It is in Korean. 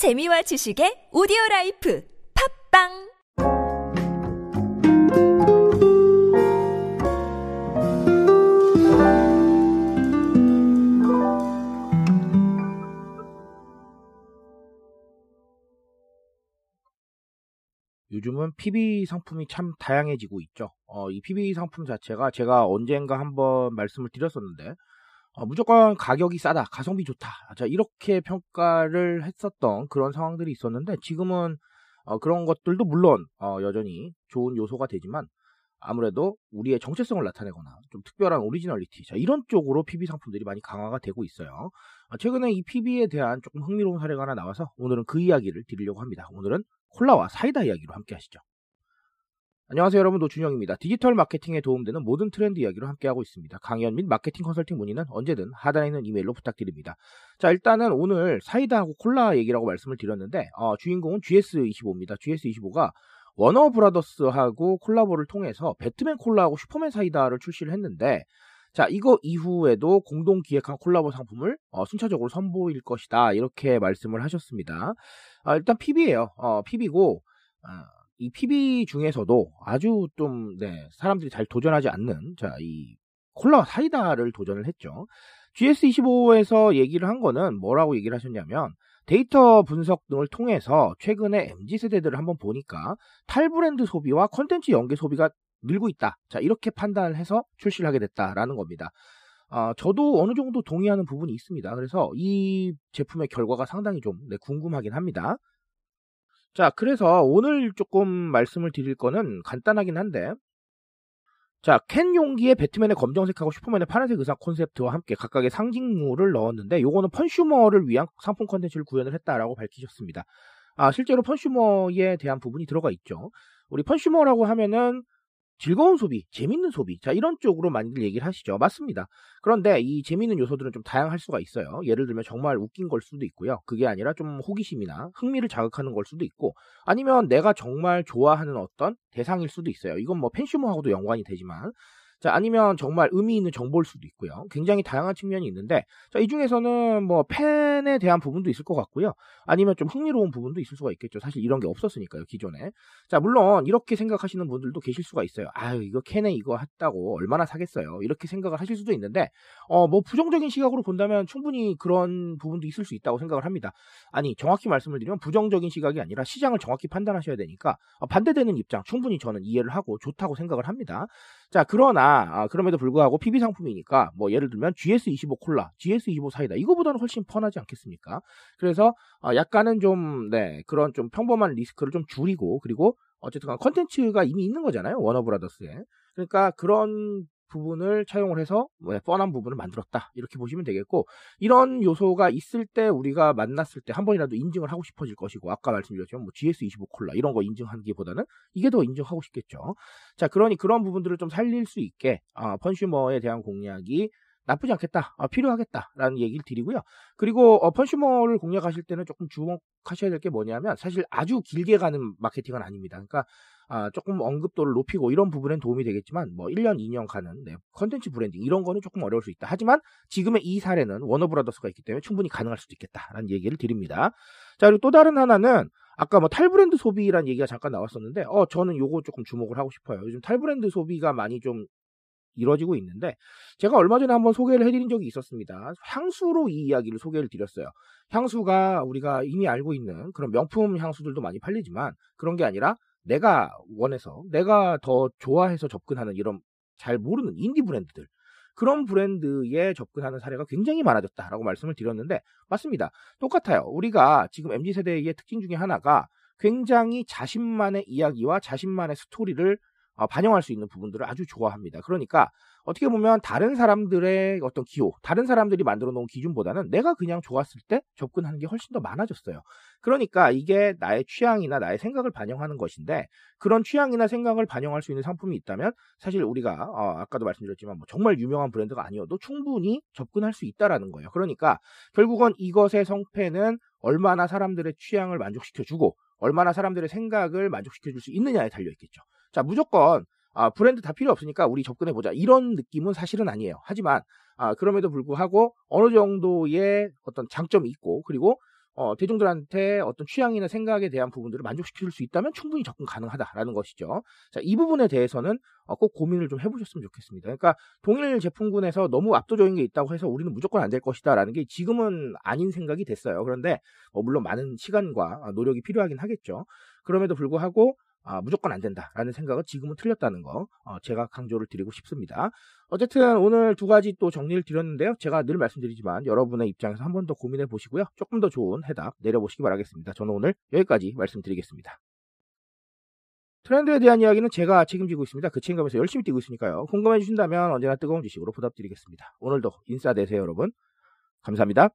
재미와 지식의 오디오 라이프 팝빵 요즘은 PB 상품이 참 다양해지고 있죠. 어, 이 PB 상품 자체가 제가 언젠가 한번 말씀을 드렸었는데, 어, 무조건 가격이 싸다, 가성비 좋다. 자, 이렇게 평가를 했었던 그런 상황들이 있었는데, 지금은 어, 그런 것들도 물론 어, 여전히 좋은 요소가 되지만, 아무래도 우리의 정체성을 나타내거나 좀 특별한 오리지널리티, 자, 이런 쪽으로 PB 상품들이 많이 강화가 되고 있어요. 어, 최근에 이 PB에 대한 조금 흥미로운 사례가 하나 나와서 오늘은 그 이야기를 드리려고 합니다. 오늘은 콜라와 사이다 이야기로 함께 하시죠. 안녕하세요 여러분 노준영입니다. 디지털 마케팅에 도움되는 모든 트렌드 이야기로 함께하고 있습니다. 강연 및 마케팅 컨설팅 문의는 언제든 하단에 있는 이메일로 부탁드립니다. 자 일단은 오늘 사이다하고 콜라 얘기라고 말씀을 드렸는데 어, 주인공은 GS25입니다. GS25가 워너 브라더스하고 콜라보를 통해서 배트맨 콜라하고 슈퍼맨 사이다를 출시를 했는데 자, 이거 이후에도 공동 기획한 콜라보 상품을 어, 순차적으로 선보일 것이다. 이렇게 말씀을 하셨습니다. 아, 일단 PB예요. 어, PB고 아, 이 PB 중에서도 아주 좀 네, 사람들이 잘 도전하지 않는 자, 이 콜라 사이다를 도전을 했죠. GS25에서 얘기를 한 거는 뭐라고 얘기를 하셨냐면 데이터 분석 등을 통해서 최근에 MZ 세대들을 한번 보니까 탈브랜드 소비와 컨텐츠 연계 소비가 늘고 있다. 자, 이렇게 판단을 해서 출시를 하게 됐다라는 겁니다. 아, 저도 어느 정도 동의하는 부분이 있습니다. 그래서 이 제품의 결과가 상당히 좀 네, 궁금하긴 합니다. 자, 그래서 오늘 조금 말씀을 드릴 거는 간단하긴 한데, 자, 캔 용기에 배트맨의 검정색하고 슈퍼맨의 파란색 의상 콘셉트와 함께 각각의 상징물을 넣었는데, 요거는 펀슈머를 위한 상품 컨텐츠를 구현을 했다라고 밝히셨습니다. 아, 실제로 펀슈머에 대한 부분이 들어가 있죠. 우리 펀슈머라고 하면은 즐거운 소비, 재밌는 소비. 자, 이런 쪽으로 많이들 얘기를 하시죠. 맞습니다. 그런데 이 재밌는 요소들은 좀 다양할 수가 있어요. 예를 들면 정말 웃긴 걸 수도 있고요. 그게 아니라 좀 호기심이나 흥미를 자극하는 걸 수도 있고, 아니면 내가 정말 좋아하는 어떤 대상일 수도 있어요. 이건 뭐 팬슈머하고도 연관이 되지만, 자, 아니면 정말 의미 있는 정보일 수도 있고요. 굉장히 다양한 측면이 있는데, 자, 이 중에서는 뭐 팬에 대한 부분도 있을 것 같고요. 아니면 좀 흥미로운 부분도 있을 수가 있겠죠. 사실 이런 게 없었으니까요, 기존에. 자, 물론 이렇게 생각하시는 분들도 계실 수가 있어요. 아유, 이거 캔에 이거 했다고 얼마나 사겠어요. 이렇게 생각을 하실 수도 있는데, 어, 뭐 부정적인 시각으로 본다면 충분히 그런 부분도 있을 수 있다고 생각을 합니다. 아니, 정확히 말씀을 드리면 부정적인 시각이 아니라 시장을 정확히 판단하셔야 되니까 어, 반대되는 입장 충분히 저는 이해를 하고 좋다고 생각을 합니다. 자, 그러나, 아, 그럼에도 불구하고 PB 상품이니까, 뭐, 예를 들면 GS25 콜라, GS25 사이다, 이거보다는 훨씬 편하지 않겠습니까? 그래서, 아, 약간은 좀, 네, 그런 좀 평범한 리스크를 좀 줄이고, 그리고, 어쨌든 컨텐츠가 이미 있는 거잖아요. 워너브라더스에. 그러니까 그런 부분을 차용을 해서 뭐 뻔한 부분을 만들었다 이렇게 보시면 되겠고 이런 요소가 있을 때 우리가 만났을 때 한 번이라도 인증을 하고 싶어질 것이고 아까 말씀드렸지만 뭐 GS25 콜라 이런 거 인증하기보다는 이게 더 인증하고 싶겠죠. 자 그러니 그런 부분들을 좀 살릴 수 있게 아, 펀슈머에 대한 공략이 나쁘지 않겠다, 아, 필요하겠다라는 얘기를 드리고요. 그리고 어, 펀슈머를 공략하실 때는 조금 주목하셔야 될 게 뭐냐면 사실 아주 길게 가는 마케팅은 아닙니다. 그러니까 아, 조금 언급도를 높이고 이런 부분엔 도움이 되겠지만 뭐 1년, 2년 가는 네, 컨텐츠 브랜딩 이런 거는 조금 어려울 수 있다. 하지만 지금의 이 사례는 워너브라더스가 있기 때문에 충분히 가능할 수도 있겠다라는 얘기를 드립니다. 자, 그리고 또 다른 하나는 아까 뭐 탈브랜드 소비라는 얘기가 잠깐 나왔었는데 어 저는 요거 조금 주목을 하고 싶어요. 요즘 탈브랜드 소비가 많이 좀 이루어지고 있는데 제가 얼마 전에 한번 소개를 해드린 적이 있었습니다. 향수로 이 이야기를 소개를 드렸어요. 향수가 우리가 이미 알고 있는 그런 명품 향수들도 많이 팔리지만 그런 게 아니라 내가 원해서 내가 더 좋아해서 접근하는 이런 잘 모르는 인디 브랜드들 그런 브랜드에 접근하는 사례가 굉장히 많아졌다라고 말씀을 드렸는데 맞습니다. 똑같아요. 우리가 지금 MZ 세대의 특징 중에 하나가 굉장히 자신만의 이야기와 자신만의 스토리를 어, 반영할 수 있는 부분들을 아주 좋아합니다. 그러니까 어떻게 보면 다른 사람들의 어떤 기호, 다른 사람들이 만들어 놓은 기준보다는 내가 그냥 좋았을 때 접근하는 게 훨씬 더 많아졌어요. 그러니까 이게 나의 취향이나 나의 생각을 반영하는 것인데 그런 취향이나 생각을 반영할 수 있는 상품이 있다면 사실 우리가 어, 아까도 말씀드렸지만 뭐 정말 유명한 브랜드가 아니어도 충분히 접근할 수 있다라는 거예요. 그러니까 결국은 이것의 성패는 얼마나 사람들의 취향을 만족시켜주고 얼마나 사람들의 생각을 만족시켜 줄 수 있느냐에 달려 있겠죠. 자, 무조건 아, 브랜드 다 필요 없으니까 우리 접근해 보자. 이런 느낌은 사실은 아니에요. 하지만 아, 그럼에도 불구하고 어느 정도의 어떤 장점이 있고 그리고 어, 대중들한테 어떤 취향이나 생각에 대한 부분들을 만족시킬 수 있다면 충분히 접근 가능하다라는 것이죠. 자, 이 부분에 대해서는 어, 꼭 고민을 좀 해보셨으면 좋겠습니다. 그러니까 동일 제품군에서 너무 압도적인 게 있다고 해서 우리는 무조건 안 될 것이다라는 게 지금은 아닌 생각이 됐어요. 그런데 어, 물론 많은 시간과 노력이 필요하긴 하겠죠. 그럼에도 불구하고 아, 무조건 안 된다라는 생각은 지금은 틀렸다는 거 어, 제가 강조를 드리고 싶습니다. 어쨌든 오늘 두 가지 또 정리를 드렸는데요. 제가 늘 말씀드리지만 여러분의 입장에서 한 번 더 고민해 보시고요. 조금 더 좋은 해답 내려보시기 바라겠습니다. 저는 오늘 여기까지 말씀드리겠습니다. 트렌드에 대한 이야기는 제가 책임지고 있습니다. 그 책임감에서 열심히 뛰고 있으니까요. 공감해 주신다면 언제나 뜨거운 지식으로 보답드리겠습니다. 오늘도 인싸 되세요, 여러분. 감사합니다.